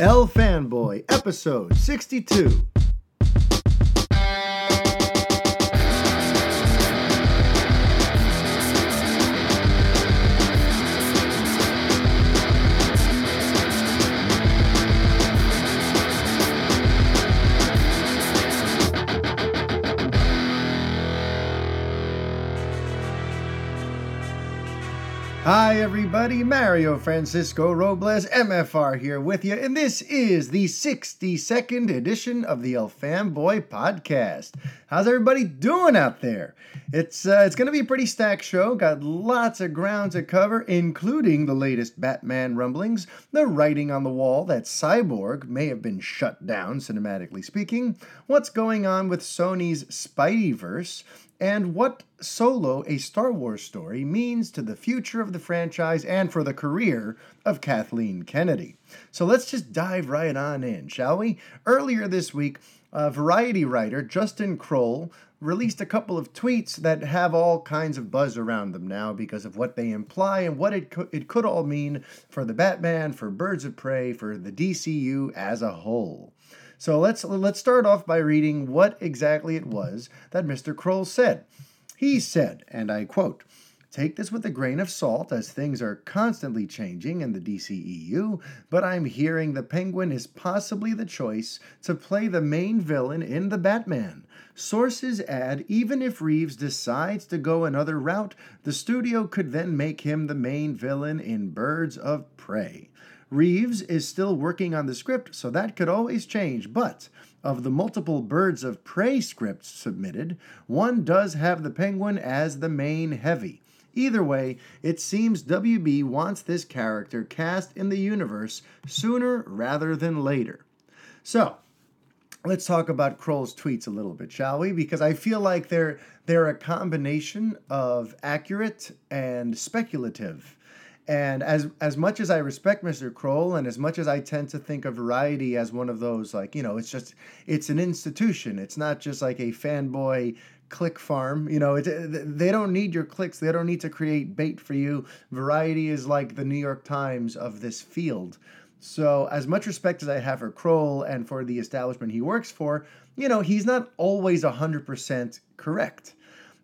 El Fanboy, episode 62. Everybody. Mario Francisco Robles, MFR, here with you, and this is the 62nd edition of the El Fanboy Podcast. How's everybody doing out there? It's uh, it's going to be a pretty stacked show. Got lots of ground to cover, including the latest Batman rumblings, the writing on the wall that Cyborg may have been shut down, cinematically speaking, what's going on with Sony's Spideyverse, and what Solo, a Star Wars story, means to the future of the franchise and for the career of Kathleen Kennedy. So let's just dive right on in, shall we? Earlier this week, uh, Variety writer Justin Kroll released a couple of tweets that have all kinds of buzz around them now because of what they imply and what it could, it could all mean for the Batman, for Birds of Prey, for the DCU as a whole. So let's let's start off by reading what exactly it was that Mr. Kroll said. He said, and I quote, Take this with a grain of salt as things are constantly changing in the DCEU, but I'm hearing the Penguin is possibly the choice to play the main villain in the Batman. Sources add even if Reeves decides to go another route, the studio could then make him the main villain in Birds of Prey. Reeves is still working on the script, so that could always change, but of the multiple Birds of Prey scripts submitted, one does have the Penguin as the main heavy. Either way, it seems WB wants this character cast in the universe sooner rather than later. So, let's talk about Kroll's tweets a little bit, shall we? Because I feel like they're they're a combination of accurate and speculative. And as as much as I respect Mr. Kroll, and as much as I tend to think of Variety as one of those, like you know, it's just it's an institution. It's not just like a fanboy click farm. You know, they don't need your clicks. They don't need to create bait for you. Variety is like the New York Times of this field. So, as much respect as I have for Kroll and for the establishment he works for, you know, he's not always 100% correct.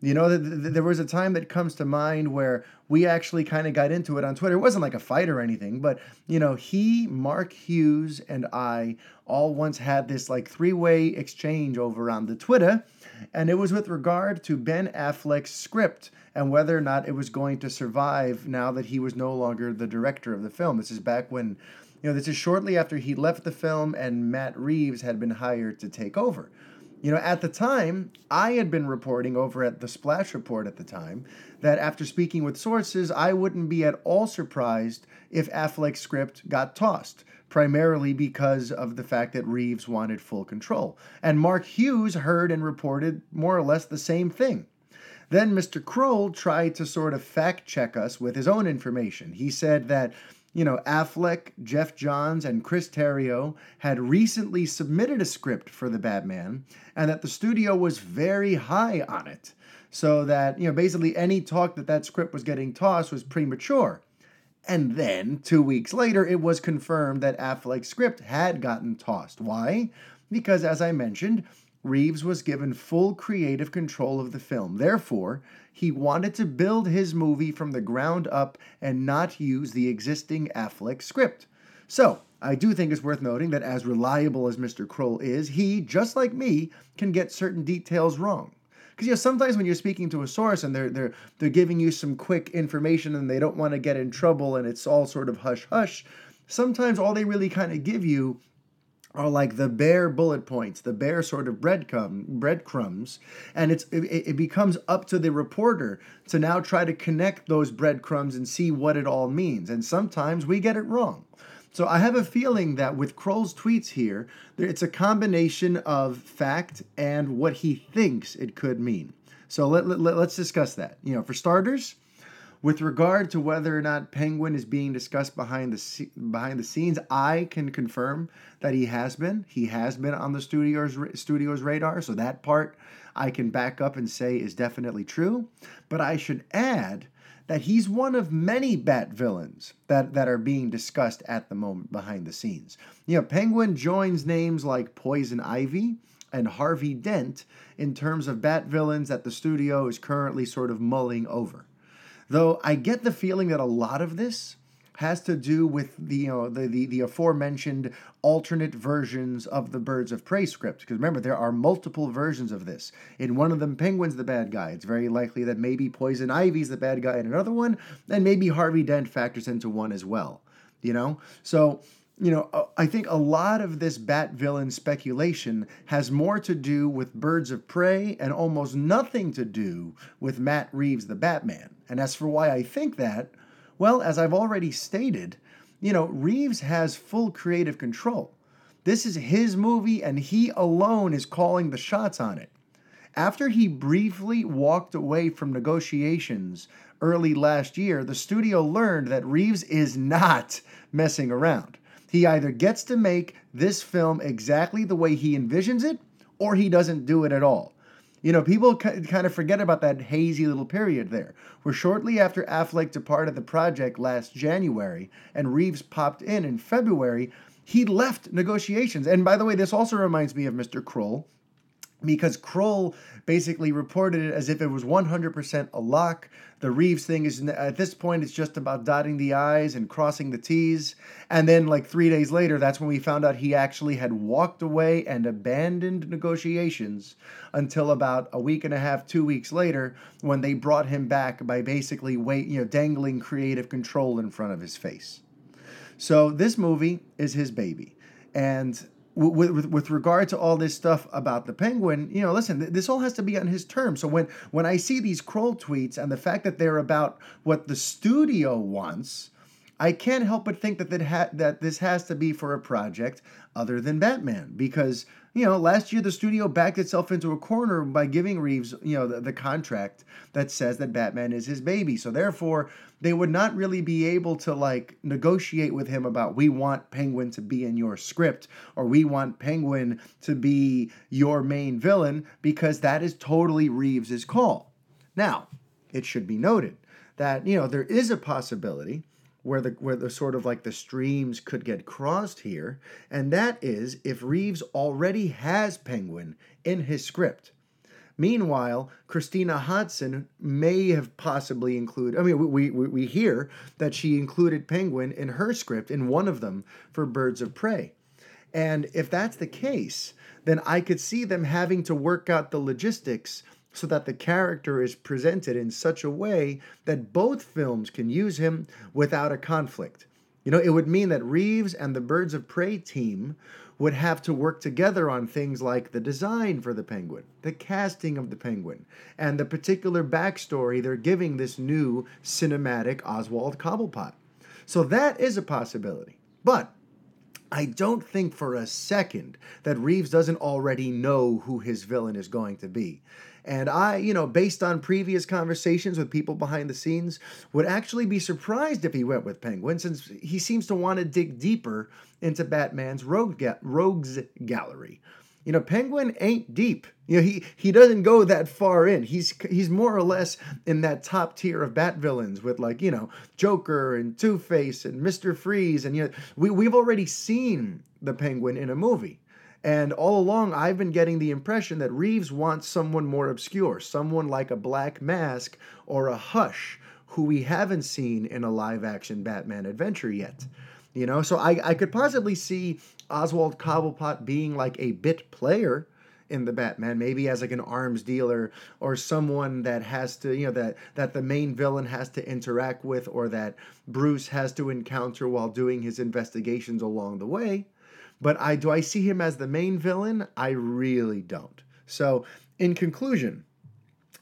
You know, there was a time that comes to mind where we actually kind of got into it on Twitter. It wasn't like a fight or anything, but, you know, he, Mark Hughes, and I all once had this like three way exchange over on the Twitter. And it was with regard to Ben Affleck's script and whether or not it was going to survive now that he was no longer the director of the film. This is back when, you know, this is shortly after he left the film and Matt Reeves had been hired to take over. You know, at the time, I had been reporting over at the Splash Report at the time that after speaking with sources, I wouldn't be at all surprised if Affleck's script got tossed, primarily because of the fact that Reeves wanted full control. And Mark Hughes heard and reported more or less the same thing. Then Mr. Kroll tried to sort of fact check us with his own information. He said that you know, Affleck, Geoff Johns, and Chris Terrio had recently submitted a script for the Batman, and that the studio was very high on it. So that, you know, basically any talk that that script was getting tossed was premature. And then, two weeks later, it was confirmed that Affleck's script had gotten tossed. Why? Because, as I mentioned, Reeves was given full creative control of the film. Therefore, he wanted to build his movie from the ground up and not use the existing Affleck script. So, I do think it's worth noting that as reliable as Mr. Kroll is, he, just like me, can get certain details wrong. Because you know, sometimes when you're speaking to a source and they're they're they're giving you some quick information and they don't want to get in trouble and it's all sort of hush hush, sometimes all they really kind of give you are like the bare bullet points, the bare sort of breadcrumb, breadcrumbs, and it's it, it, becomes up to the reporter to now try to connect those breadcrumbs and see what it all means. And sometimes we get it wrong. So I have a feeling that with Kroll's tweets here, it's a combination of fact and what he thinks it could mean. So let, let, let's discuss that. You know, for starters, with regard to whether or not Penguin is being discussed behind the behind the scenes, I can confirm that he has been. He has been on the studio's studio's radar, so that part I can back up and say is definitely true. But I should add that he's one of many Bat villains that, that are being discussed at the moment behind the scenes. You know, Penguin joins names like Poison Ivy and Harvey Dent in terms of Bat villains that the studio is currently sort of mulling over. Though I get the feeling that a lot of this has to do with the you know the, the, the aforementioned alternate versions of the Birds of Prey script. Because remember, there are multiple versions of this. In one of them, Penguin's the bad guy. It's very likely that maybe Poison Ivy's the bad guy in another one, and maybe Harvey Dent factors into one as well. You know, so you know, uh, I think a lot of this Bat villain speculation has more to do with Birds of Prey and almost nothing to do with Matt Reeves, the Batman. And as for why I think that, well, as I've already stated, you know, Reeves has full creative control. This is his movie, and he alone is calling the shots on it. After he briefly walked away from negotiations early last year, the studio learned that Reeves is not messing around. He either gets to make this film exactly the way he envisions it, or he doesn't do it at all. You know, people kind of forget about that hazy little period there, where shortly after Affleck departed the project last January and Reeves popped in in February, he left negotiations. And by the way, this also reminds me of Mr. Kroll, because Kroll basically reported it as if it was 100% a lock. The Reeves thing is at this point it's just about dotting the i's and crossing the t's. And then like 3 days later that's when we found out he actually had walked away and abandoned negotiations until about a week and a half, 2 weeks later when they brought him back by basically wait, you know, dangling creative control in front of his face. So this movie is his baby. And with, with, with regard to all this stuff about the penguin, you know, listen, this all has to be on his terms. So when when I see these Kroll tweets and the fact that they're about what the studio wants, I can't help but think that that, ha- that this has to be for a project other than Batman because you know last year the studio backed itself into a corner by giving Reeves you know the, the contract that says that Batman is his baby. So therefore they would not really be able to like negotiate with him about we want Penguin to be in your script or we want Penguin to be your main villain because that is totally Reeves's call. Now, it should be noted that you know there is a possibility where the where the sort of like the streams could get crossed here, and that is if Reeves already has Penguin in his script. Meanwhile, Christina Hodson may have possibly included, I mean, we, we, we hear that she included Penguin in her script, in one of them, for Birds of Prey. And if that's the case, then I could see them having to work out the logistics so that the character is presented in such a way that both films can use him without a conflict. You know, it would mean that Reeves and the Birds of Prey team would have to work together on things like the design for the penguin, the casting of the penguin, and the particular backstory they're giving this new cinematic Oswald Cobblepot. So that is a possibility. But I don't think for a second that Reeves doesn't already know who his villain is going to be. And I, you know, based on previous conversations with people behind the scenes, would actually be surprised if he went with Penguin, since he seems to want to dig deeper into Batman's rogue ga- rogues gallery. You know, Penguin ain't deep. You know, he he doesn't go that far in. He's he's more or less in that top tier of Bat villains with like you know Joker and Two Face and Mister Freeze, and you know we we've already seen the Penguin in a movie. And all along, I've been getting the impression that Reeves wants someone more obscure, someone like a Black Mask or a Hush, who we haven't seen in a live action Batman adventure yet. You know, so I, I could possibly see Oswald Cobblepot being like a bit player in the Batman, maybe as like an arms dealer or someone that has to, you know, that that the main villain has to interact with or that Bruce has to encounter while doing his investigations along the way. But I do I see him as the main villain? I really don't. So, in conclusion,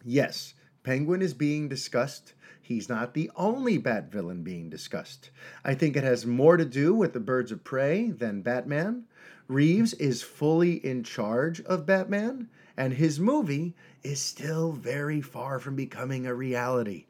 yes, Penguin is being discussed. He's not the only Bat villain being discussed. I think it has more to do with the Birds of Prey than Batman. Reeves is fully in charge of Batman, and his movie is still very far from becoming a reality.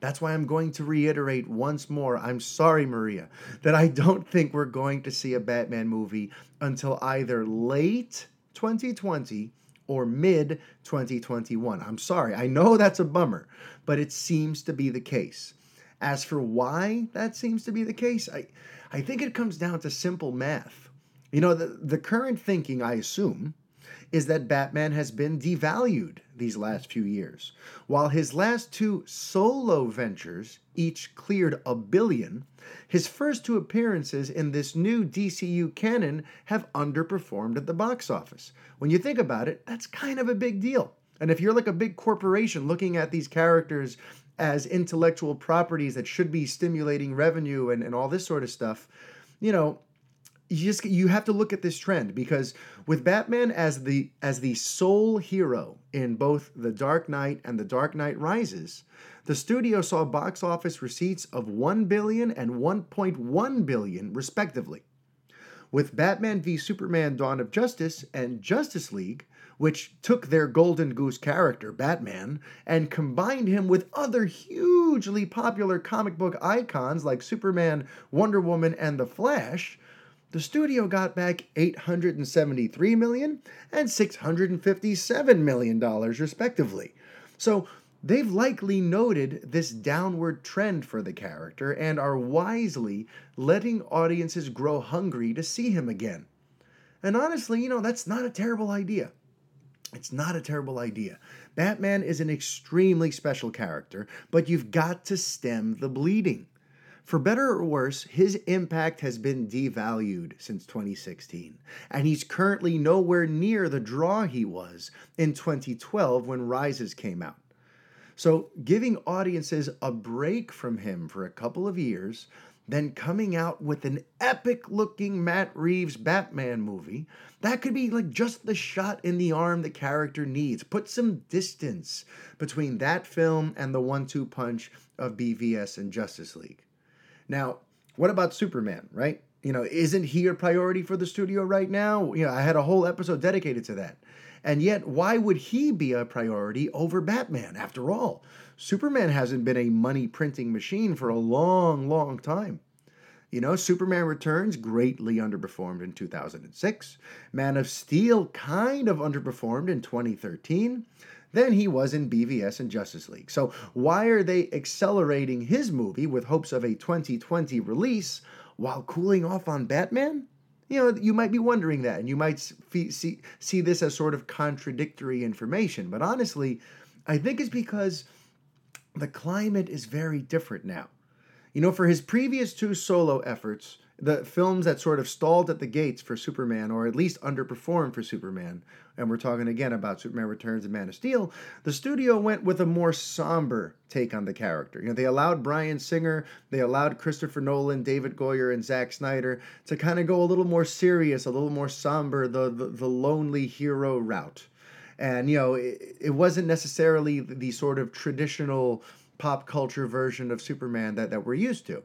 That's why I'm going to reiterate once more I'm sorry, Maria, that I don't think we're going to see a Batman movie until either late 2020 or mid 2021. I'm sorry. I know that's a bummer, but it seems to be the case. As for why that seems to be the case, I, I think it comes down to simple math. You know, the, the current thinking, I assume, is that Batman has been devalued these last few years. While his last two solo ventures each cleared a billion, his first two appearances in this new DCU canon have underperformed at the box office. When you think about it, that's kind of a big deal. And if you're like a big corporation looking at these characters as intellectual properties that should be stimulating revenue and, and all this sort of stuff, you know, you just you have to look at this trend because with Batman as the as the sole hero in both The Dark Knight and The Dark Knight Rises, the studio saw box office receipts of 1 billion and 1.1 billion respectively. With Batman v Superman Dawn of Justice and Justice League, which took their golden goose character, Batman, and combined him with other hugely popular comic book icons like Superman, Wonder Woman, and The Flash, the studio got back 873 million and 657 million dollars respectively. So they've likely noted this downward trend for the character and are wisely letting audiences grow hungry to see him again. And honestly, you know, that's not a terrible idea. It's not a terrible idea. Batman is an extremely special character, but you've got to stem the bleeding. For better or worse, his impact has been devalued since 2016, and he's currently nowhere near the draw he was in 2012 when Rises came out. So, giving audiences a break from him for a couple of years, then coming out with an epic looking Matt Reeves Batman movie, that could be like just the shot in the arm the character needs. Put some distance between that film and the one two punch of BVS and Justice League. Now, what about Superman, right? You know, isn't he a priority for the studio right now? You know, I had a whole episode dedicated to that. And yet, why would he be a priority over Batman? After all, Superman hasn't been a money printing machine for a long, long time. You know, Superman Returns greatly underperformed in 2006. Man of Steel kind of underperformed in 2013 than he was in BVS and Justice League. So, why are they accelerating his movie with hopes of a 2020 release while cooling off on Batman? You know, you might be wondering that, and you might see, see, see this as sort of contradictory information. But honestly, I think it's because the climate is very different now. You know, for his previous two solo efforts, the films that sort of stalled at the gates for Superman, or at least underperformed for Superman, and we're talking again about Superman Returns and Man of Steel, the studio went with a more somber take on the character. You know, they allowed Bryan Singer, they allowed Christopher Nolan, David Goyer, and Zack Snyder to kind of go a little more serious, a little more somber, the, the, the lonely hero route. And, you know, it, it wasn't necessarily the sort of traditional pop culture version of Superman that, that we're used to.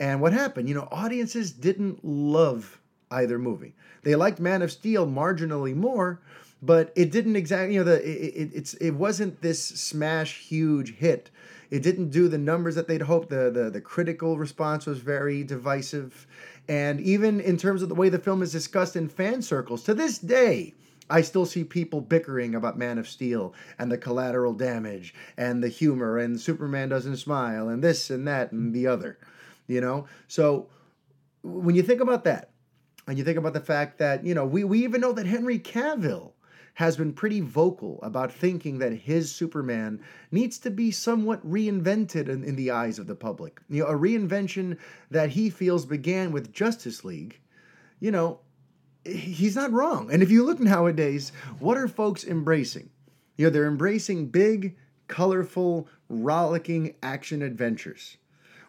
And what happened? You know, audiences didn't love either movie. They liked Man of Steel marginally more, but it didn't exactly. You know, the it, it, it's it wasn't this smash huge hit. It didn't do the numbers that they'd hoped. The, the the critical response was very divisive, and even in terms of the way the film is discussed in fan circles, to this day. I still see people bickering about Man of Steel and the collateral damage and the humor and Superman doesn't smile and this and that and the other you know? So when you think about that, and you think about the fact that, you know, we, we even know that Henry Cavill has been pretty vocal about thinking that his Superman needs to be somewhat reinvented in, in the eyes of the public. You know, a reinvention that he feels began with Justice League. You know, he's not wrong. And if you look nowadays, what are folks embracing? You know, they're embracing big, colorful, rollicking action adventures.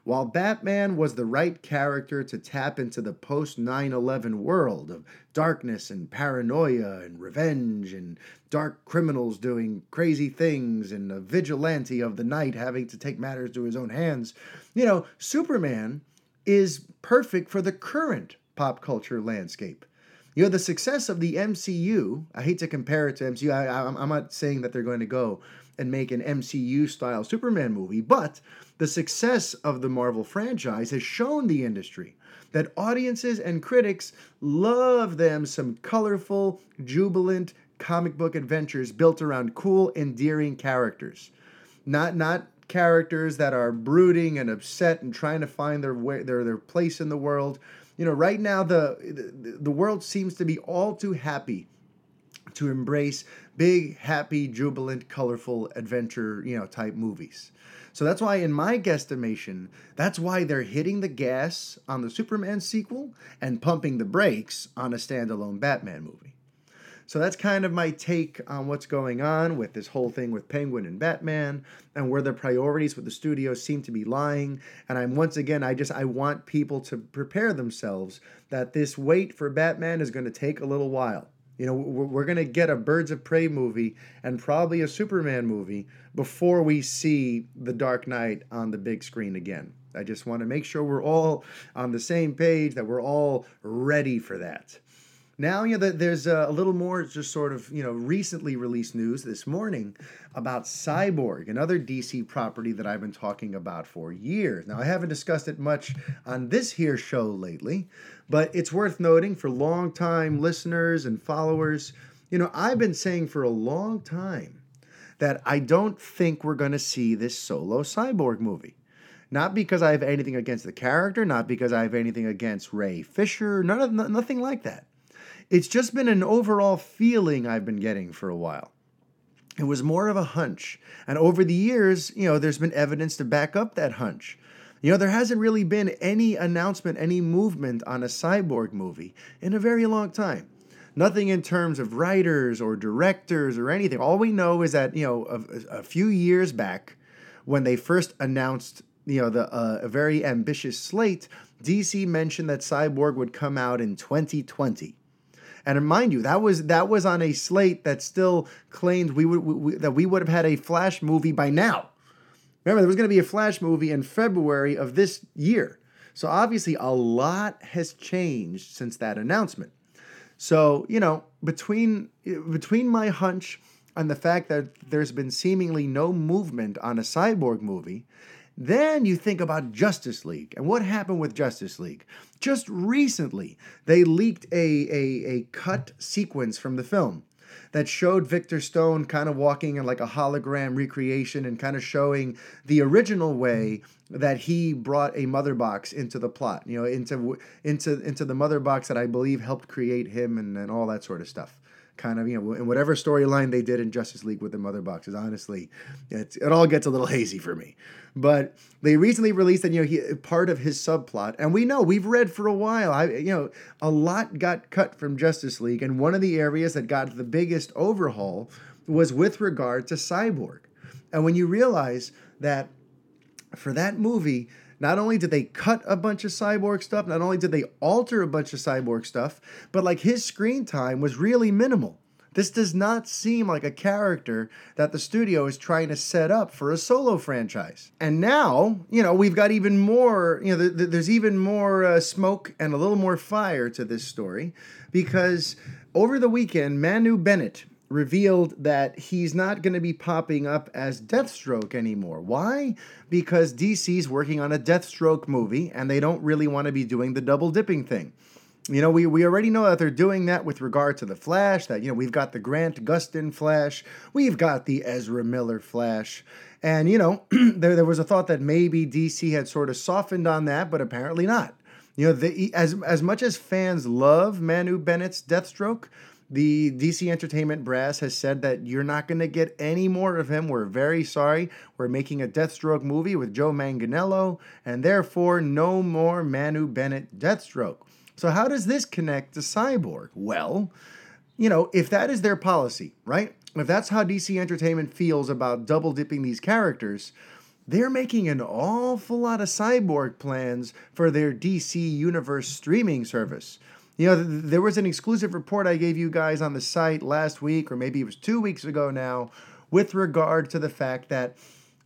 While Batman was the right character to tap into the post 9 11 world of darkness and paranoia and revenge and dark criminals doing crazy things and a vigilante of the night having to take matters to his own hands, you know, Superman is perfect for the current pop culture landscape. You know, the success of the MCU, I hate to compare it to MCU, I, am not saying that they're going to go and make an MCU style Superman movie, but the success of the Marvel franchise has shown the industry that audiences and critics love them some colorful, jubilant comic book adventures built around cool, endearing characters. Not not characters that are brooding and upset and trying to find their way their their place in the world. You know, right now the the, the world seems to be all too happy to embrace big, happy, jubilant, colorful adventure, you know, type movies. So that's why, in my guesstimation, that's why they're hitting the gas on the Superman sequel and pumping the brakes on a standalone Batman movie. So that's kind of my take on what's going on with this whole thing with Penguin and Batman and where the priorities with the studio seem to be lying. And I'm once again, I just I want people to prepare themselves that this wait for Batman is going to take a little while. You know, we're, going to get a Birds of Prey movie and probably a Superman movie before we see The Dark Knight on the big screen again. I just want to make sure we're all on the same page, that we're all ready for that. Now, you know, there's a little more just sort of, you know, recently released news this morning about Cyborg, another DC property that I've been talking about for years. Now, I haven't discussed it much on this here show lately, but it's worth noting for long-time listeners and followers. You know, I've been saying for a long time that I don't think we're going to see this solo Cyborg movie. Not because I have anything against the character, not because I have anything against Ray Fisher, none of nothing like that. It's just been an overall feeling I've been getting for a while. It was more of a hunch. And over the years, you know, there's been evidence to back up that hunch. You know, there hasn't really been any announcement, any movement on a cyborg movie in a very long time. Nothing in terms of writers or directors or anything. All we know is that, you know, a, a few years back, when they first announced, you know, the uh, a very ambitious slate, DC mentioned that Cyborg would come out in 2020. And mind you, that was that was on a slate that still claimed we would we, that we would have had a Flash movie by now. Remember, there was going to be a Flash movie in February of this year. So obviously, a lot has changed since that announcement. So you know, between between my hunch and the fact that there's been seemingly no movement on a cyborg movie, then you think about Justice League and what happened with Justice League. Just recently, they leaked a, a, a cut sequence from the film that showed Victor Stone kind of walking in like a hologram recreation and kind of showing the original way that he brought a mother box into the plot, you know, into into into the mother box that I believe helped create him and, and all that sort of stuff kind of you know in whatever storyline they did in Justice League with the mother boxes. Honestly, it it all gets a little hazy for me. But they recently released that you know he, part of his subplot, and we know we've read for a while. I you know a lot got cut from Justice League, and one of the areas that got the biggest overhaul was with regard to Cyborg. And when you realize that for that movie not only did they cut a bunch of cyborg stuff, not only did they alter a bunch of cyborg stuff, but like his screen time was really minimal. This does not seem like a character that the studio is trying to set up for a solo franchise. And now, you know, we've got even more, you know, th- th- there's even more uh, smoke and a little more fire to this story because over the weekend, Manu Bennett revealed that he's not going to be popping up as Deathstroke anymore. Why? Because DC's working on a Deathstroke movie and they don't really want to be doing the double dipping thing. You know, we, we already know that they're doing that with regard to the Flash, that, you know, we've got the Grant Gustin Flash, we've got the Ezra Miller Flash. And, you know, there, there was a thought that maybe DC had sort of softened on that, but apparently not. You know, the, as, as much as fans love Manu Bennett's Deathstroke, the DC Entertainment brass has said that you're not going to get any more of him. We're very sorry. We're making a Deathstroke movie with Joe Manganiello, and therefore no more Manu Bennett Deathstroke. So, how does this connect to Cyborg? Well, you know, if that is their policy, right? If that's how DC Entertainment feels about double dipping these characters, they're making an awful lot of cyborg plans for their DC Universe streaming service. You know, th- there was an exclusive report I gave you guys on the site last week, or maybe it was two weeks ago now, with regard to the fact that,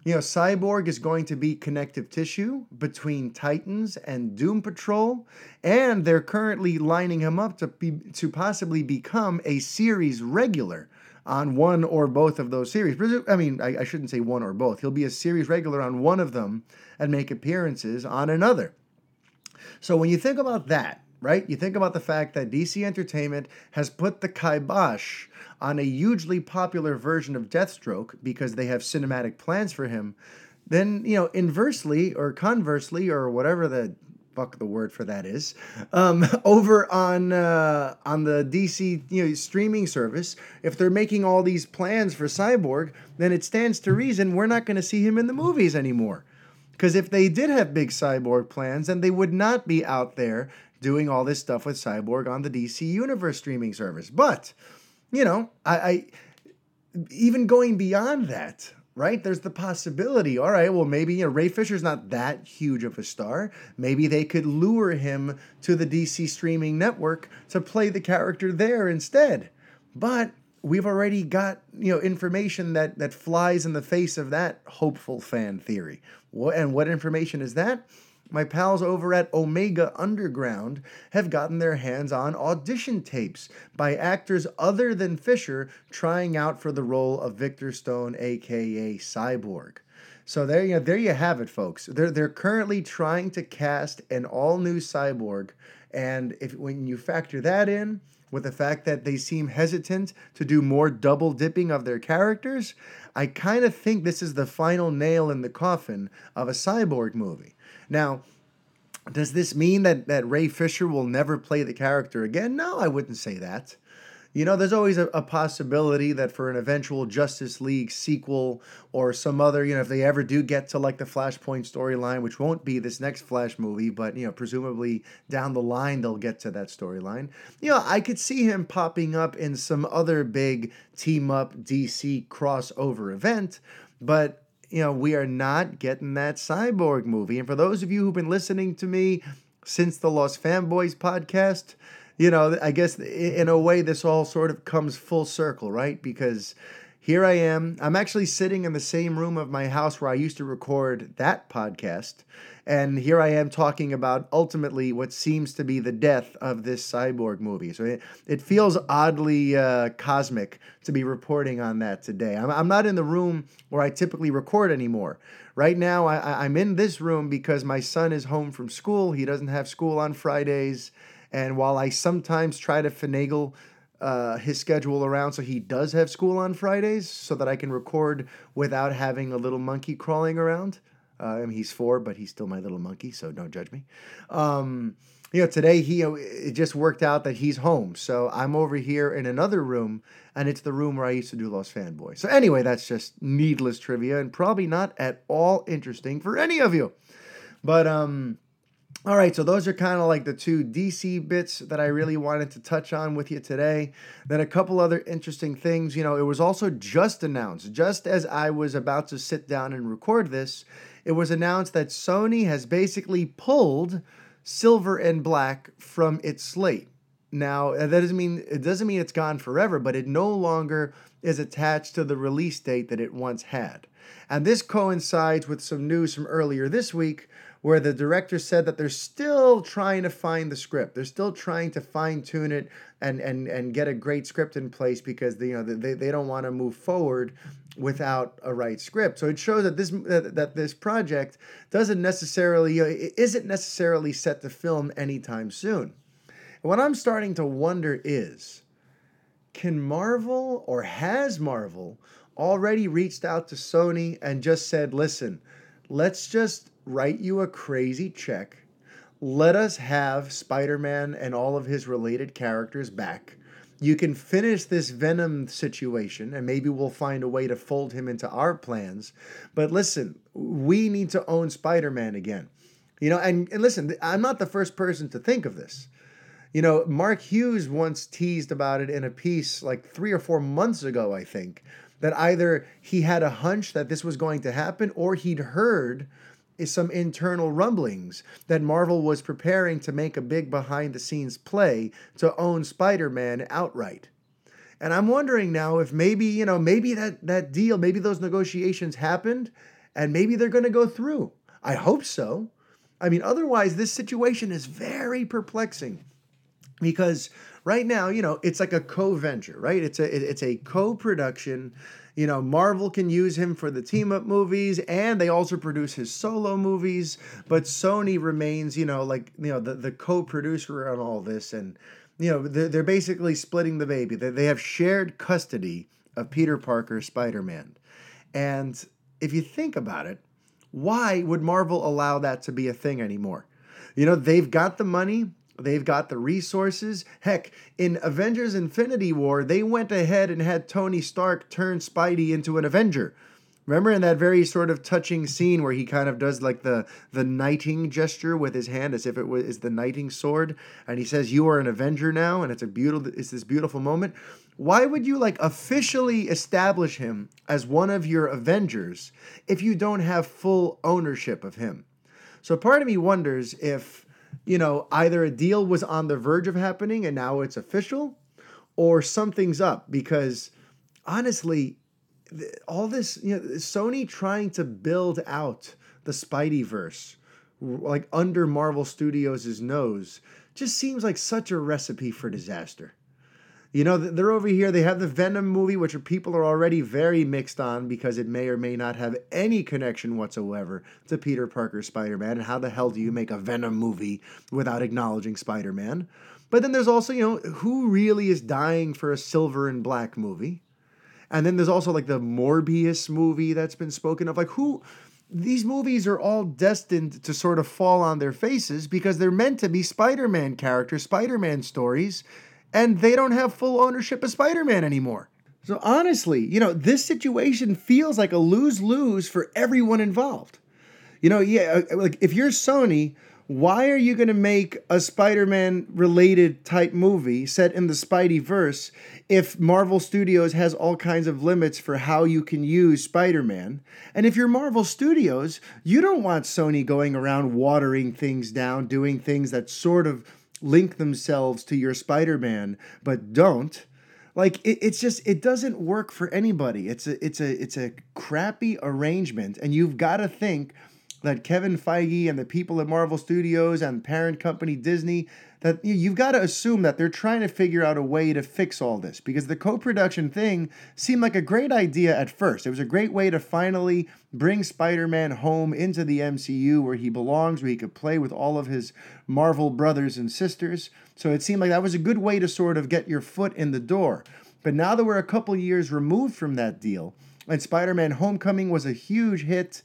you know, Cyborg is going to be connective tissue between Titans and Doom Patrol, and they're currently lining him up to be to possibly become a series regular on one or both of those series. I mean, I, I shouldn't say one or both. He'll be a series regular on one of them and make appearances on another. So when you think about that, right? You think about the fact that DC Entertainment has put the kibosh on a hugely popular version of Deathstroke because they have cinematic plans for him. then you know inversely or conversely or whatever the fuck the word for that is um, over on uh, on the DC you know streaming service if they're making all these plans for Cyborg then it stands to reason we're not going to see him in the movies anymore because if they did have big Cyborg plans then they would not be out there doing all this stuff with Cyborg on the DC Universe streaming service but you know I, I even going beyond that right? There's the possibility. All right, well, maybe you know Ray Fisher's not that huge of a star. Maybe they could lure him to the DC streaming network to play the character there instead. But we've already got you know information that that flies in the face of that hopeful fan theory. What and what information is that? My pals over at Omega Underground have gotten their hands on audition tapes by actors other than Fisher trying out for the role of Victor Stone, aka Cyborg. So there you there you have it, folks. They're they're currently trying to cast an all new cyborg, and if when you factor that in with the fact that they seem hesitant to do more double dipping of their characters, I kind of think this is the final nail in the coffin of a cyborg movie. Now, does this mean that, that Ray Fisher will never play the character again? No, I wouldn't say that. You know, there's always a, a, possibility that for an eventual Justice League sequel or some other, you know, if they ever do get to like the Flashpoint storyline, which won't be this next Flash movie, but, you know, presumably down the line they'll get to that storyline. You know, I could see him popping up in some other big team up DC crossover event, but you know, we are not getting that cyborg movie. And for those of you who've been listening to me since the Lost Fanboys podcast, you know, I guess in a way this all sort of comes full circle, right? Because here I am. I'm actually sitting in the same room of my house where I used to record that podcast. And here I am talking about ultimately what seems to be the death of this cyborg movie. So it, it feels oddly uh, cosmic to be reporting on that today. I'm, I'm not in the room where I typically record anymore. Right now, I, I'm in this room because my son is home from school. He doesn't have school on Fridays. And while I sometimes try to finagle uh, his schedule around so he does have school on Fridays so that I can record without having a little monkey crawling around, uh, I mean, he's four, but he's still my little monkey, so don't judge me. Um, you know, today he it just worked out that he's home, so I'm over here in another room, and it's the room where I used to do Lost Fanboy. So anyway, that's just needless trivia and probably not at all interesting for any of you. But um, all right, so those are kind of like the two DC bits that I really wanted to touch on with you today. Then a couple other interesting things. You know, it was also just announced, just as I was about to sit down and record this, it was announced that Sony has basically pulled Silver and Black from its slate. Now, uh, that doesn't mean it doesn't mean it's gone forever, but it no longer is attached to the release date that it once had. And this coincides with some news from earlier this week where the director said that they're still trying to find the script. They're still trying to fine tune it and, and, and get a great script in place because they, you know they, they don't want to move forward without a right script. So it shows that this that this project doesn't necessarily you know, isn't necessarily set to film anytime soon. And what I'm starting to wonder is can Marvel or has Marvel already reached out to Sony and just said, "Listen, let's just write you a crazy check. Let us have Spider Man and all of his related characters back. You can finish this Venom situation, and maybe we'll find a way to fold him into our plans. But listen, we need to own Spider Man again. You know, and, and listen, I'm not the first person to think of this. You know, Mark Hughes once teased about it in a piece like three or four months ago, I think, that either he had a hunch that this was going to happen or he'd heard some internal rumblings that Marvel was preparing to make a big behind the scenes play to own Spider-Man outright. And I'm wondering now if maybe, you know, maybe that that deal, maybe those negotiations happened and maybe they're going to go through. I hope so. I mean, otherwise this situation is very perplexing because right now, you know, it's like a co-venture, right? It's a it's a co-production you know, Marvel can use him for the team up movies and they also produce his solo movies, but Sony remains, you know, like, you know, the, the co producer on all this. And, you know, they're, they're basically splitting the baby. They, they have shared custody of Peter Parker, Spider Man. And if you think about it, why would Marvel allow that to be a thing anymore? You know, they've got the money, they've got the resources. Heck, in Avengers Infinity War, they went ahead and had Tony Stark turn Spidey into an Avenger. Remember in that very sort of touching scene where he kind of does like the the knighting gesture with his hand as if it was is the knighting sword, and he says, "You are an Avenger now," and it's a beautiful it's this beautiful moment. Why would you like officially establish him as one of your Avengers if you don't have full ownership of him? So part of me wonders if you know either a deal was on the verge of happening and now it's official, or something's up because honestly all this, you know, Sony trying to build out the Spideyverse like under Marvel Studios' nose just seems like such a recipe for disaster. You know, they're over here, they have the Venom movie, which people are already very mixed on because it may or may not have any connection whatsoever to Peter Parker Spider Man. And how the hell do you make a Venom movie without acknowledging Spider Man? But then there's also, you know, who really is dying for a silver and black movie? And then there's also like the Morbius movie that's been spoken of. Like, who. These movies are all destined to sort of fall on their faces because they're meant to be Spider Man characters, Spider Man stories, and they don't have full ownership of Spider Man anymore. So, honestly, you know, this situation feels like a lose lose for everyone involved. You know, yeah, uh, like if you're Sony, why are you going to make a Spider-Man related type movie set in the Spidey verse if Marvel Studios has all kinds of limits for how you can use Spider-Man? And if you're Marvel Studios, you don't want Sony going around watering things down, doing things that sort of link themselves to your Spider-Man but don't. Like it, it's just it doesn't work for anybody. It's a it's a it's a crappy arrangement and you've got to think that Kevin Feige and the people at Marvel Studios and parent company Disney that you've got to assume that they're trying to figure out a way to fix all this because the co-production thing seemed like a great idea at first. It was a great way to finally bring Spider-Man home into the MCU where he belongs, where he could play with all of his Marvel brothers and sisters. So it seemed like that was a good way to sort of get your foot in the door. But now that we're a couple years removed from that deal, and Spider-Man Homecoming was a huge hit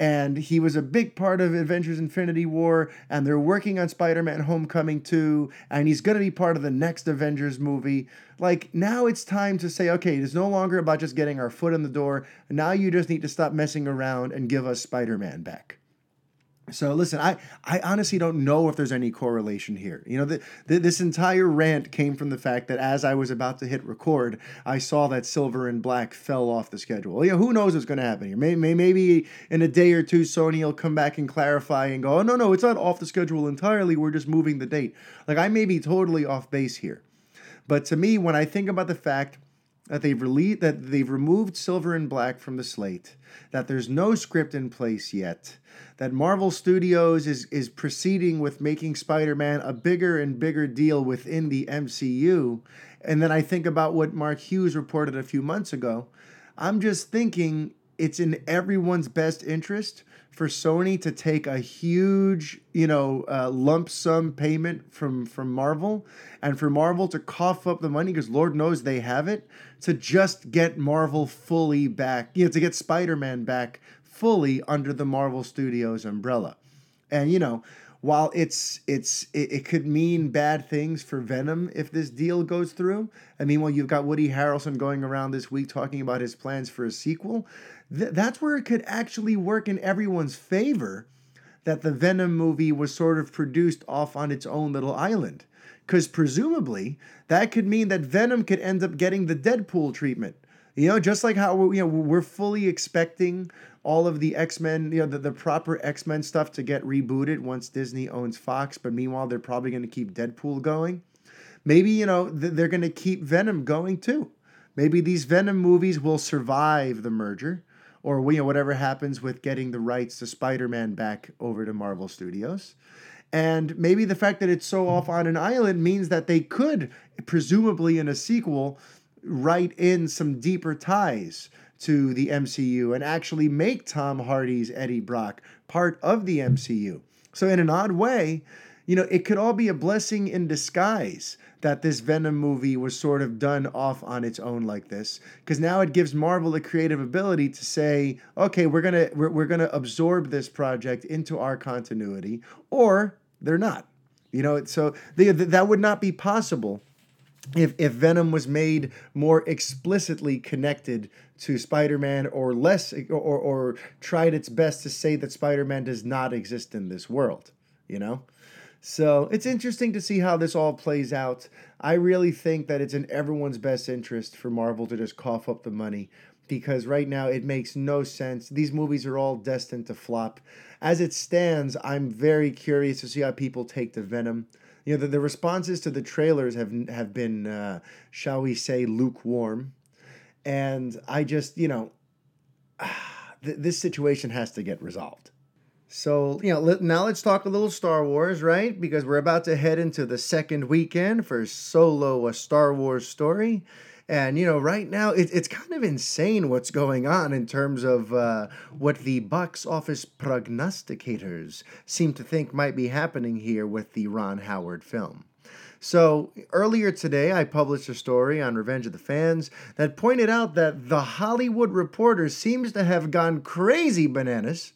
and he was a big part of Avengers Infinity War, and they're working on Spider Man Homecoming 2, and he's going to be part of the next Avengers movie. Like, now it's time to say, okay, it's no longer about just getting our foot in the door. Now you just need to stop messing around and give us Spider Man back. So listen, I, I honestly don't know if there's any correlation here. You know, the, the, this entire rant came from the fact that as I was about to hit record, I saw that Silver and Black fell off the schedule. You know, who knows what's going to happen here? Maybe, maybe in a day or two, Sony will come back and clarify and go, oh, no, no, it's not off the schedule entirely. We're just moving the date. Like, I may be totally off base here. But to me, when I think about the fact that they've released that they've removed Silver and Black from the slate, that there's no script in place yet, that Marvel Studios is is proceeding with making Spider-Man a bigger and bigger deal within the MCU, and then I think about what Mark Hughes reported a few months ago, I'm just thinking it's in everyone's best interest for Sony to take a huge, you know, uh, lump sum payment from from Marvel, and for Marvel to cough up the money because Lord knows they have it to just get Marvel fully back, you know, to get Spider Man back fully under the Marvel Studios umbrella, and you know. While it's it's it, it could mean bad things for Venom if this deal goes through. I mean, you've got Woody Harrelson going around this week talking about his plans for a sequel th- that's where it could actually work in everyone's favor that the Venom movie was sort of produced off on its own little island. Because presumably, that could mean that Venom could end up getting the Deadpool treatment. You know, just like how you know we're fully expecting all of the X Men, you know, the, the proper X Men stuff to get rebooted once Disney owns Fox, but meanwhile they're probably going to keep Deadpool going. Maybe you know they're going to keep Venom going too. Maybe these Venom movies will survive the merger, or you know whatever happens with getting the rights to Spider-Man back over to Marvel Studios. And maybe the fact that it's so off on an island means that they could, presumably in a sequel, write in some deeper ties to the MCU and actually make Tom Hardy's Eddie Brock part of the MCU. So, in an odd way, you know, it could all be a blessing in disguise that this Venom movie was sort of done off on its own like this because now it gives Marvel the creative ability to say, okay, we're gonna we're, we're gonna absorb this project into our continuity, or they're not. You know, so they, that would not be possible if if Venom was made more explicitly connected to Spider-Man or less or, or tried its best to say that Spider-Man does not exist in this world, you know? So it's interesting to see how this all plays out. I really think that it's in everyone's best interest for Marvel to just cough up the money because right now it makes no sense. These movies are all destined to flop. As it stands, I'm very curious to see how people take to Venom. You know, the, the responses to the trailers have have been, uh, shall we say, lukewarm, and I just, you know, th- this situation has to get resolved. So, you know, let, now let's talk a little Star Wars, right? Because we're about to head into the second weekend for Solo, a Star Wars story. And, you know, right now it, it's kind of insane what's going on in terms of uh, what the box office prognosticators seem to think might be happening here with the Ron Howard film. So, earlier today, I published a story on Revenge of the Fans that pointed out that The Hollywood Reporter seems to have gone crazy bananas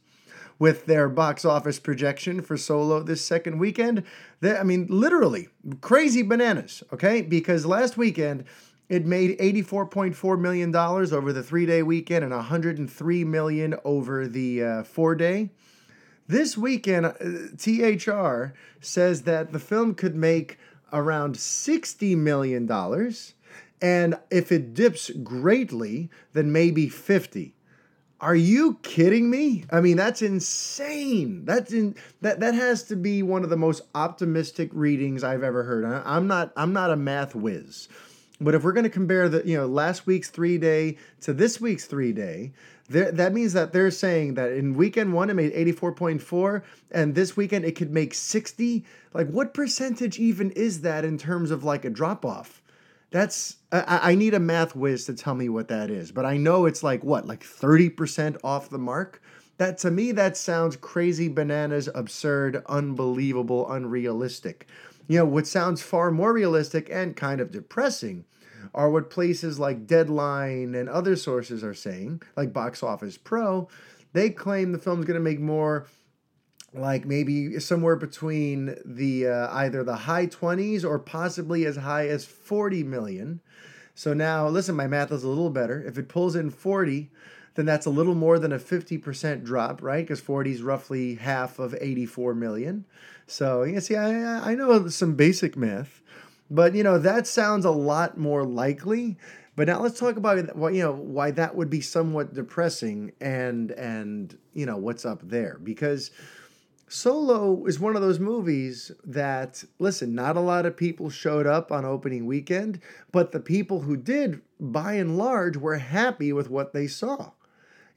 with their box office projection for Solo this second weekend. They, I mean, literally crazy bananas, okay? Because last weekend it made $84.4 million over the three day weekend and 103 million over the uh, four day. This weekend, uh, THR says that the film could make around $60 million. And if it dips greatly, then maybe 50. Are you kidding me? I mean, that's insane. That's in that that has to be one of the most optimistic readings I've ever heard. I, I'm not I'm not a math whiz. But if we're going to compare the you know last week's three day to this week's three day, that means that they're saying that in weekend one it made 84.4 and this weekend it could make 60 like what percentage even is that in terms of like a drop off that's I, I need a math whiz to tell me what that is, but I know it's like what, like 30% off the mark. That to me that sounds crazy bananas, absurd, unbelievable, unrealistic. You know, what sounds far more realistic and kind of depressing are what places like Deadline and other sources are saying, like Box Office Pro. They claim the film's going to make more like maybe somewhere between the uh, either the high 20s or possibly as high as 40 million. So now, listen, my math is a little better. If it pulls in 40, then that's a little more than a 50% drop, right? Because 40 is roughly half of 84 million. So, you see, I, I know some basic math, but, you know, that sounds a lot more likely. But now let's talk about what you know why that would be somewhat depressing and and you know what's up there because Solo is one of those movies that, listen, not a lot of people showed up on opening weekend, but the people who did, by and large, were happy with what they saw.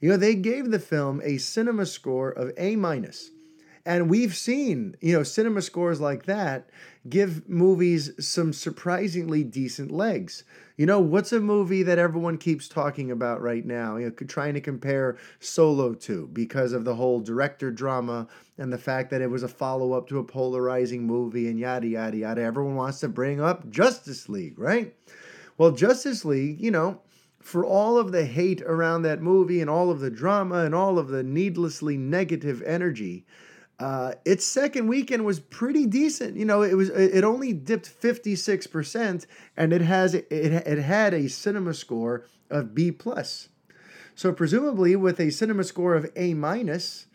You know, they gave the film a cinema score of A minus. And we've seen, you know, cinema scores like that give movies some surprisingly decent legs. You know, what's a movie that everyone keeps talking about right now, you know, trying to compare Solo to because of the whole director drama and the fact that it was a follow up to a polarizing movie and yada, yada, yada. Everyone wants to bring up Justice League, right? Well, Justice League, you know, for all of the hate around that movie and all of the drama and all of the needlessly negative energy, uh, its second weekend was pretty decent. You know, it was it only dipped 56% and it has it, it had a cinema score of B plus. So presumably with a cinema score of A minus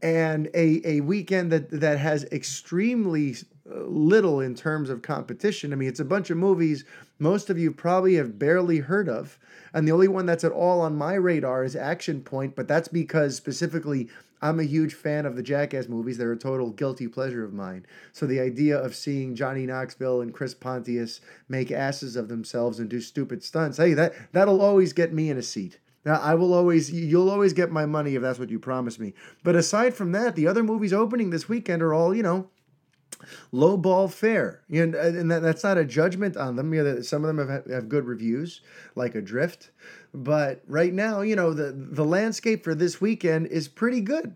and a, a weekend that that has extremely uh, little in terms of competition. I mean, it's a bunch of movies most of you probably have barely heard of. And the only one that's at all on my radar is Action Point, but that's because specifically I'm a huge fan of the Jackass movies. They're a total guilty pleasure of mine. So the idea of seeing Johnny Knoxville and Chris Pontius make asses of themselves and do stupid stunts, hey, that that'll always get me in a seat. Now I will always you'll always get my money if that's what you promise me. But aside from that, the other movies opening this weekend are all, you know, low ball fare. You know, and that, that's not a judgment on them. You know, some of them have, have good reviews, like Adrift. But right now, you know, the, the landscape for this weekend is pretty good.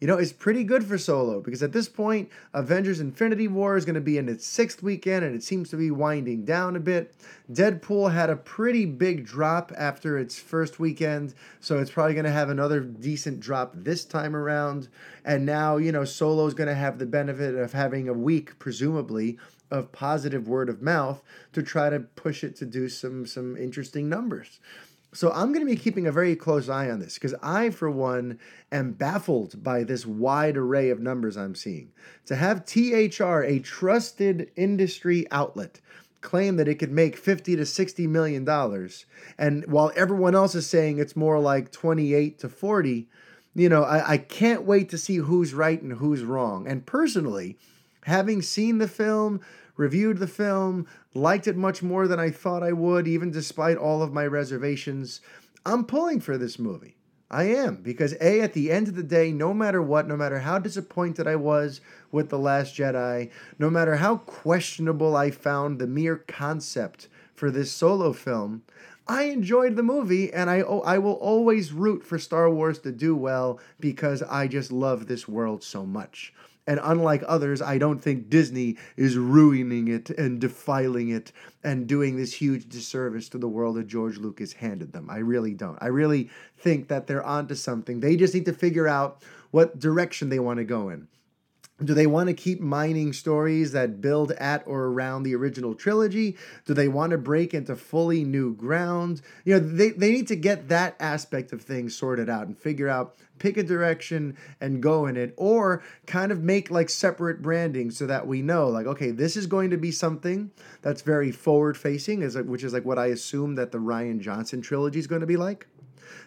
You know, is pretty good for Solo because at this point, Avengers Infinity War is going to be in its sixth weekend and it seems to be winding down a bit. Deadpool had a pretty big drop after its first weekend, so it's probably going to have another decent drop this time around. And now, you know, Solo is going to have the benefit of having a week, presumably, of positive word of mouth to try to push it to do some some interesting numbers. So I'm going to be keeping a very close eye on this because I, for one, am baffled by this wide array of numbers I'm seeing. To have THR, a trusted industry outlet, claim that it could make 50 to 60 million dollars, and while everyone else is saying it's more like 28 to 40, you know, I, I can't wait to see who's right and who's wrong. And personally, having seen the film, reviewed the film, liked it much more than I thought I would, even despite all of my reservations. I'm pulling for this movie. I am, because A, at the end of the day, no matter what, no matter how disappointed I was with The Last Jedi, no matter how questionable I found the mere concept for this solo film, I enjoyed the movie and I, oh, I will always root for Star Wars to do well because I just love this world so much. And unlike others, I don't think Disney is ruining it and defiling it and doing this huge disservice to the world that George Lucas handed them. I really don't. I really think that they're onto something. They just need to figure out what direction they want to go in. Do they want to keep mining stories that build at or around the original trilogy? Do they want to break into fully new ground? You know, they, they need to get that aspect of things sorted out and figure out, pick a direction and go in it, or kind of make like separate branding so that we know, like, okay, this is going to be something that's very forward facing, which is like what I assume that the Rian Johnson trilogy is going to be like.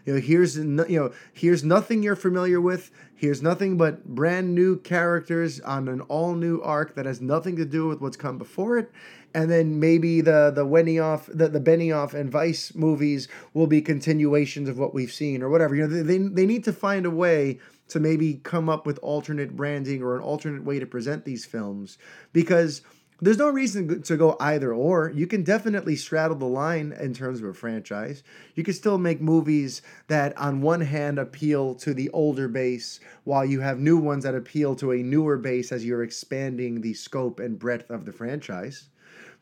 You know, here's you know, here's nothing you're familiar with. Here's nothing but brand new characters on an all new arc that has nothing to do with what's come before it. And then maybe the the Benioff the, the Benioff and Weiss movies will be continuations of what we've seen or whatever. You know, they, they need to find a way to maybe come up with alternate branding or an alternate way to present these films because there's no reason to go either or. You can definitely straddle the line in terms of a franchise. You can still make movies that, on one hand, appeal to the older base, while you have new ones that appeal to a newer base as you're expanding the scope and breadth of the franchise.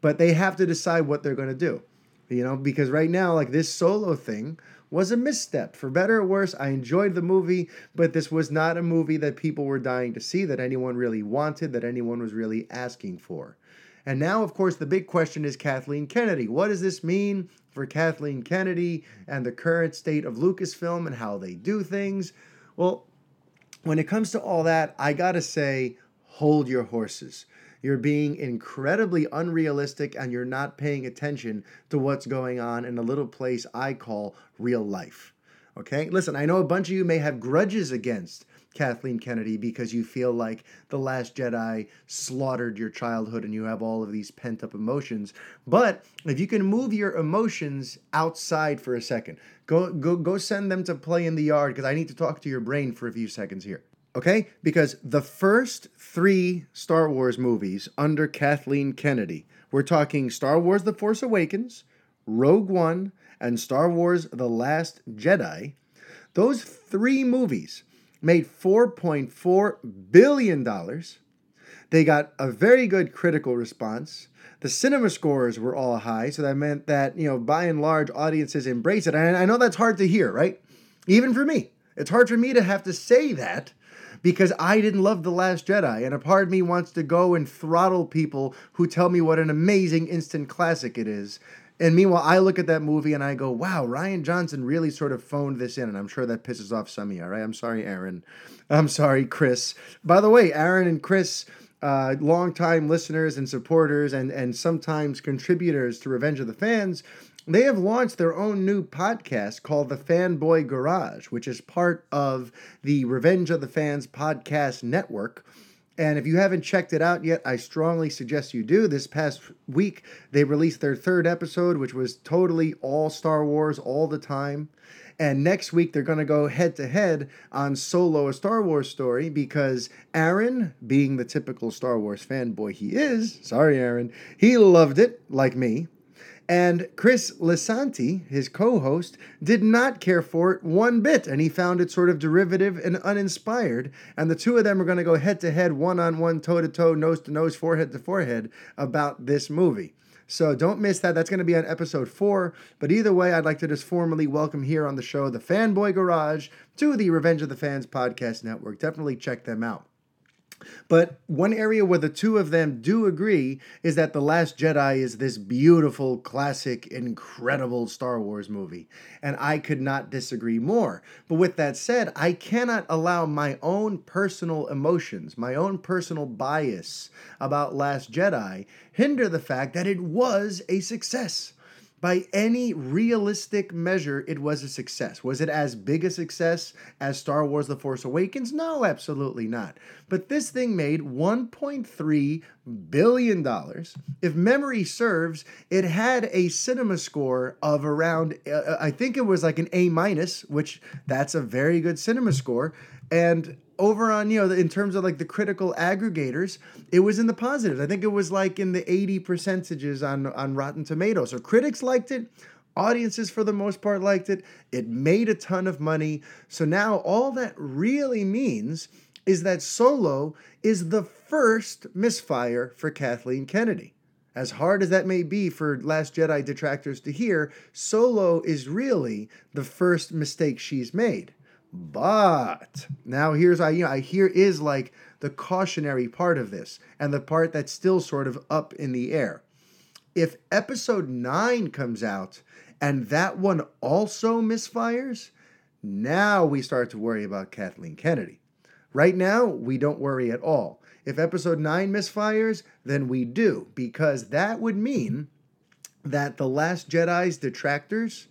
But they have to decide what they're going to do. You know, because right now, like this solo thing was a misstep. For better or worse, I enjoyed the movie, but this was not a movie that people were dying to see, that anyone really wanted, that anyone was really asking for. And now, of course, the big question is Kathleen Kennedy. What does this mean for Kathleen Kennedy and the current state of Lucasfilm and how they do things? Well, when it comes to all that, I gotta say, hold your horses. You're being incredibly unrealistic and you're not paying attention to what's going on in a little place I call real life. Okay? Listen, I know a bunch of you may have grudges against Kathleen Kennedy because you feel like The Last Jedi slaughtered your childhood and you have all of these pent up emotions. But if you can move your emotions outside for a second, go go go send them to play in the yard because I need to talk to your brain for a few seconds here. Okay? Because the first three Star Wars movies under Kathleen Kennedy, we're talking Star Wars The Force Awakens, Rogue One, and Star Wars The Last Jedi. Those three movies made $4.4 billion. They got a very good critical response. The cinema scores were all high, so that meant that, you know, by and large, audiences embrace it. And I know that's hard to hear, right? Even for me. It's hard for me to have to say that because I didn't love The Last Jedi, and a part of me wants to go and throttle people who tell me what an amazing instant classic it is. And meanwhile, I look at that movie and I go, wow, Rian Johnson really sort of phoned this in. And I'm sure that pisses off some of you, all right? I'm sorry, Aaron. I'm sorry, Chris. By the way, Aaron and Chris, uh, longtime listeners and supporters and, and sometimes contributors to Revenge of the Fans, they have launched their own new podcast called The Fanboy Garage, which is part of the Revenge of the Fans podcast network. And if you haven't checked it out yet, I strongly suggest you do. This past week, they released their third episode, which was totally all Star Wars all the time. And next week, they're going to go head to head on Solo, a Star Wars story, because Aaron, being the typical Star Wars fanboy he is, sorry, Aaron, he loved it, like me. And Chris Lisanti, his co host, did not care for it one bit, and he found it sort of derivative and uninspired. And the two of them are going to go head to head, one on one, toe to toe, nose to nose, forehead to forehead about this movie. So don't miss that. That's going to be on episode four. But either way, I'd like to just formally welcome here on the show the Fanboy Garage to the Revenge of the Fans podcast network. Definitely check them out. But one area where the two of them do agree is that The Last Jedi is this beautiful, classic, incredible Star Wars movie. And I could not disagree more. But with that said, I cannot allow my own personal emotions, my own personal bias about Last Jedi hinder the fact that it was a success by any realistic measure, it was a success. Was it as big a success as Star Wars The Force Awakens? No, absolutely not. But this thing made $1.3 billion. If memory serves, it had a cinema score of around, uh, I think it was like an A minus, which that's a very good cinema score. And over on you know in terms of like the critical aggregators it was in the positives. I think it was like in the 80 percentages on on rotten tomatoes. So critics liked it. Audiences for the most part liked it. It made a ton of money. So now all that really means is that solo is the first misfire for kathleen kennedy. As hard as that may be for Last Jedi detractors to hear, Solo is really the first mistake she's made. But now here's I you know I here is like the cautionary part of this and the part that's still sort of up in the air. If episode 9 comes out and that one also misfires, now we start to worry about Kathleen Kennedy. Right now, we don't worry at all. If episode 9 misfires, then we do, because that would mean that The Last Jedi's detractors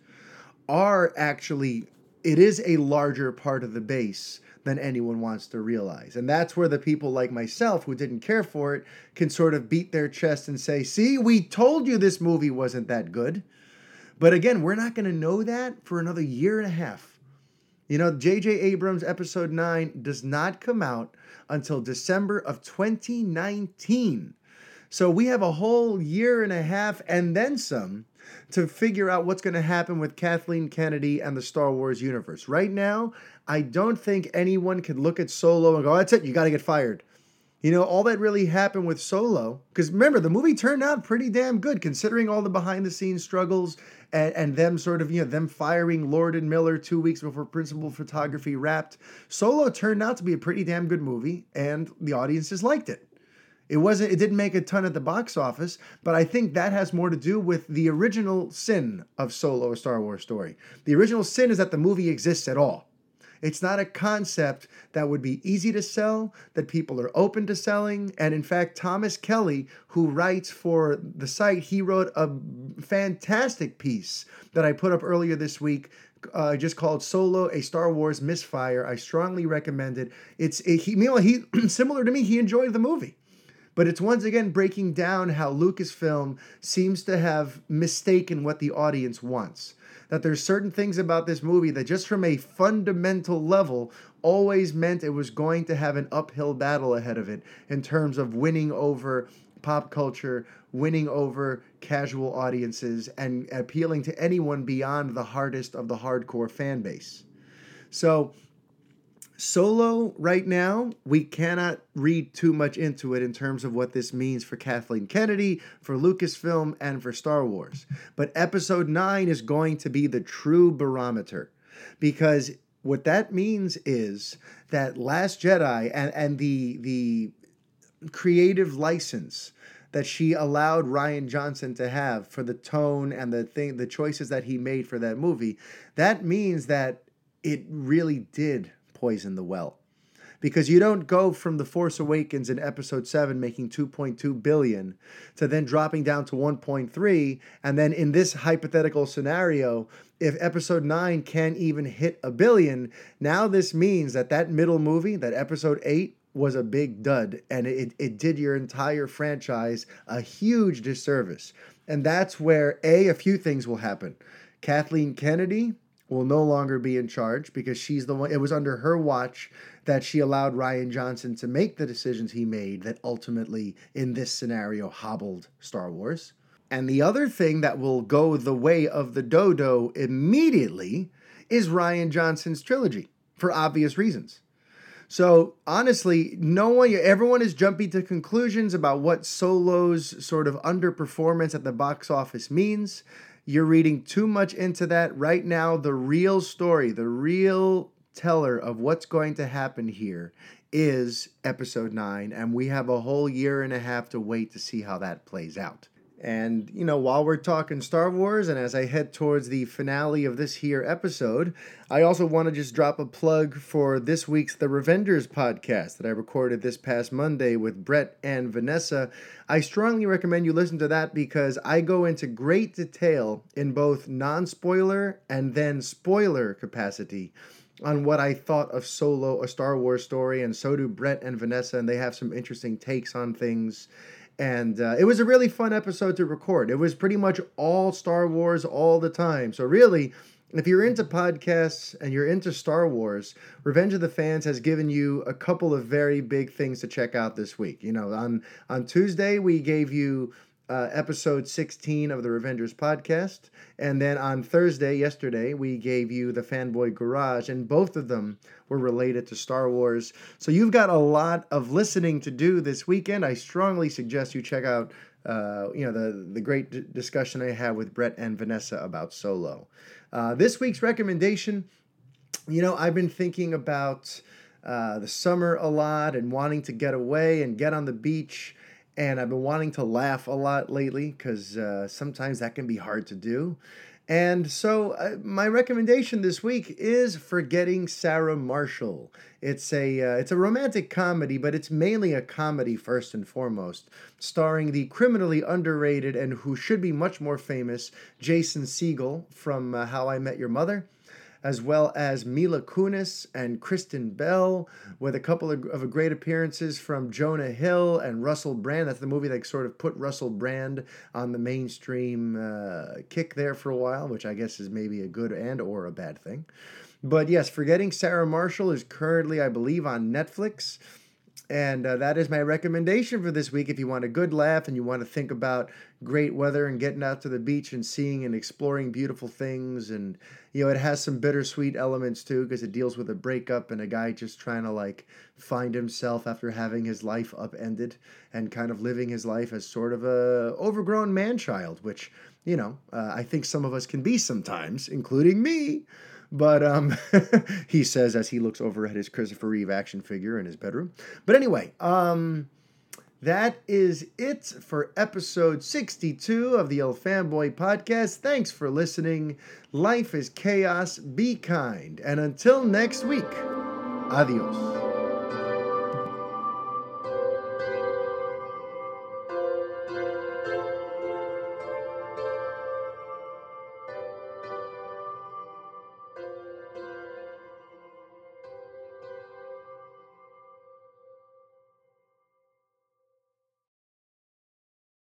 are actually it is a larger part of the base than anyone wants to realize. And that's where the people like myself who didn't care for it can sort of beat their chest and say, see, we told you this movie wasn't that good. But again, we're not going to know that for another year and a half. You know, J.J. Abrams' episode 9 does not come out until December of 2019. So we have a whole year and a half and then some to figure out what's going to happen with Kathleen Kennedy and the Star Wars universe. Right now, I don't think anyone can look at Solo and go, that's it, you got to get fired. You know, all that really happened with Solo, because remember, the movie turned out pretty damn good considering all the behind the scenes struggles and, and them sort of, you know, them firing Lord and Miller two weeks before principal photography wrapped. Solo turned out to be a pretty damn good movie, and the audiences liked it. It wasn't it didn't make a ton at the box office, but I think that has more to do with the original sin of Solo a Star Wars story. The original sin is that the movie exists at all. It's not a concept that would be easy to sell, that people are open to selling. And in fact, Thomas Kelly, who writes for the site, he wrote a fantastic piece that I put up earlier this week uh, just called Solo: A Star Wars Misfire. I strongly recommend it. It's it, he, he similar to me. He enjoyed the movie. But it's once again breaking down how Lucasfilm seems to have mistaken what the audience wants. That there's certain things about this movie that just from a fundamental level always meant it was going to have an uphill battle ahead of it in terms of winning over pop culture, winning over casual audiences, and appealing to anyone beyond the hardest of the hardcore fan base. So Solo, right now, we cannot read too much into it in terms of what this means for Kathleen Kennedy, for Lucasfilm, and for Star Wars. But episode 9 is going to be the true barometer because what that means is that Last Jedi and, and the, the creative license that she allowed Rian Johnson to have for the tone and the thing the choices that he made for that movie that means that it really did poison the well. Because you don't go from The Force Awakens in episode 7 making 2.2 billion to then dropping down to 1.3 and then in this hypothetical scenario if episode 9 can't even hit a billion, now this means that that middle movie, that episode 8 was a big dud and it, it did your entire franchise a huge disservice. And that's where A, a few things will happen. Kathleen Kennedy will no longer be in charge because she's the one it was under her watch that she allowed Rian Johnson to make the decisions he made that ultimately in this scenario hobbled Star Wars. And the other thing that will go the way of the dodo immediately is Rian Johnson's trilogy for obvious reasons. So honestly, no one, everyone is jumping to conclusions about what Solo's sort of underperformance at the box office means. You're reading too much into that right now. The real story, the real teller of what's going to happen here is episode nine, and we have a whole year and a half to wait to see how that plays out. And, you know, while we're talking Star Wars, and as I head towards the finale of this here episode, I also want to just drop a plug for this week's The Revengers podcast that I recorded this past Monday with Brett and Vanessa. I strongly recommend you listen to that because I go into great detail in both non spoiler and then spoiler capacity on what I thought of Solo, a Star Wars story, and so do Brett and Vanessa, and they have some interesting takes on things and uh, it was a really fun episode to record. It was pretty much all Star Wars all the time. So really, if you're into podcasts and you're into Star Wars, Revenge of the Fans has given you a couple of very big things to check out this week. You know, on on Tuesday we gave you uh, episode 16 of the Revengers podcast. And then on Thursday, yesterday, we gave you the Fanboy Garage, and both of them were related to Star Wars. So you've got a lot of listening to do this weekend. I strongly suggest you check out. Uh, you know the the great d- discussion I had with Brett and Vanessa about Solo. Uh, this week's recommendation, you know, I've been thinking about uh, the summer a lot and wanting to get away and get on the beach and I've been wanting to laugh a lot lately because uh, sometimes that can be hard to do. And so, uh, my recommendation this week is Forgetting Sarah Marshall. It's a uh, it's a romantic comedy, but it's mainly a comedy first and foremost, starring the criminally underrated and who should be much more famous Jason Segel from uh, How I Met Your Mother as well as Mila Kunis and Kristen Bell, with a couple of, of great appearances from Jonah Hill and Russell Brand. That's the movie that sort of put Russell Brand on the mainstream uh, kick there for a while, which I guess is maybe a good and or a bad thing. But yes, Forgetting Sarah Marshall is currently, I believe, on Netflix. And uh, that is my recommendation for this week. If you want a good laugh and you want to think about great weather and getting out to the beach and seeing and exploring beautiful things, and you know, it has some bittersweet elements too because it deals with a breakup and a guy just trying to like find himself after having his life upended and kind of living his life as sort of a overgrown man child, which you know uh, I think some of us can be sometimes, including me. But um, he says as he looks over at his Christopher Reeve action figure in his bedroom. But anyway, um, that is it for episode 62 of the El Fanboy podcast. Thanks for listening. Life is chaos. Be kind. And until next week, adios.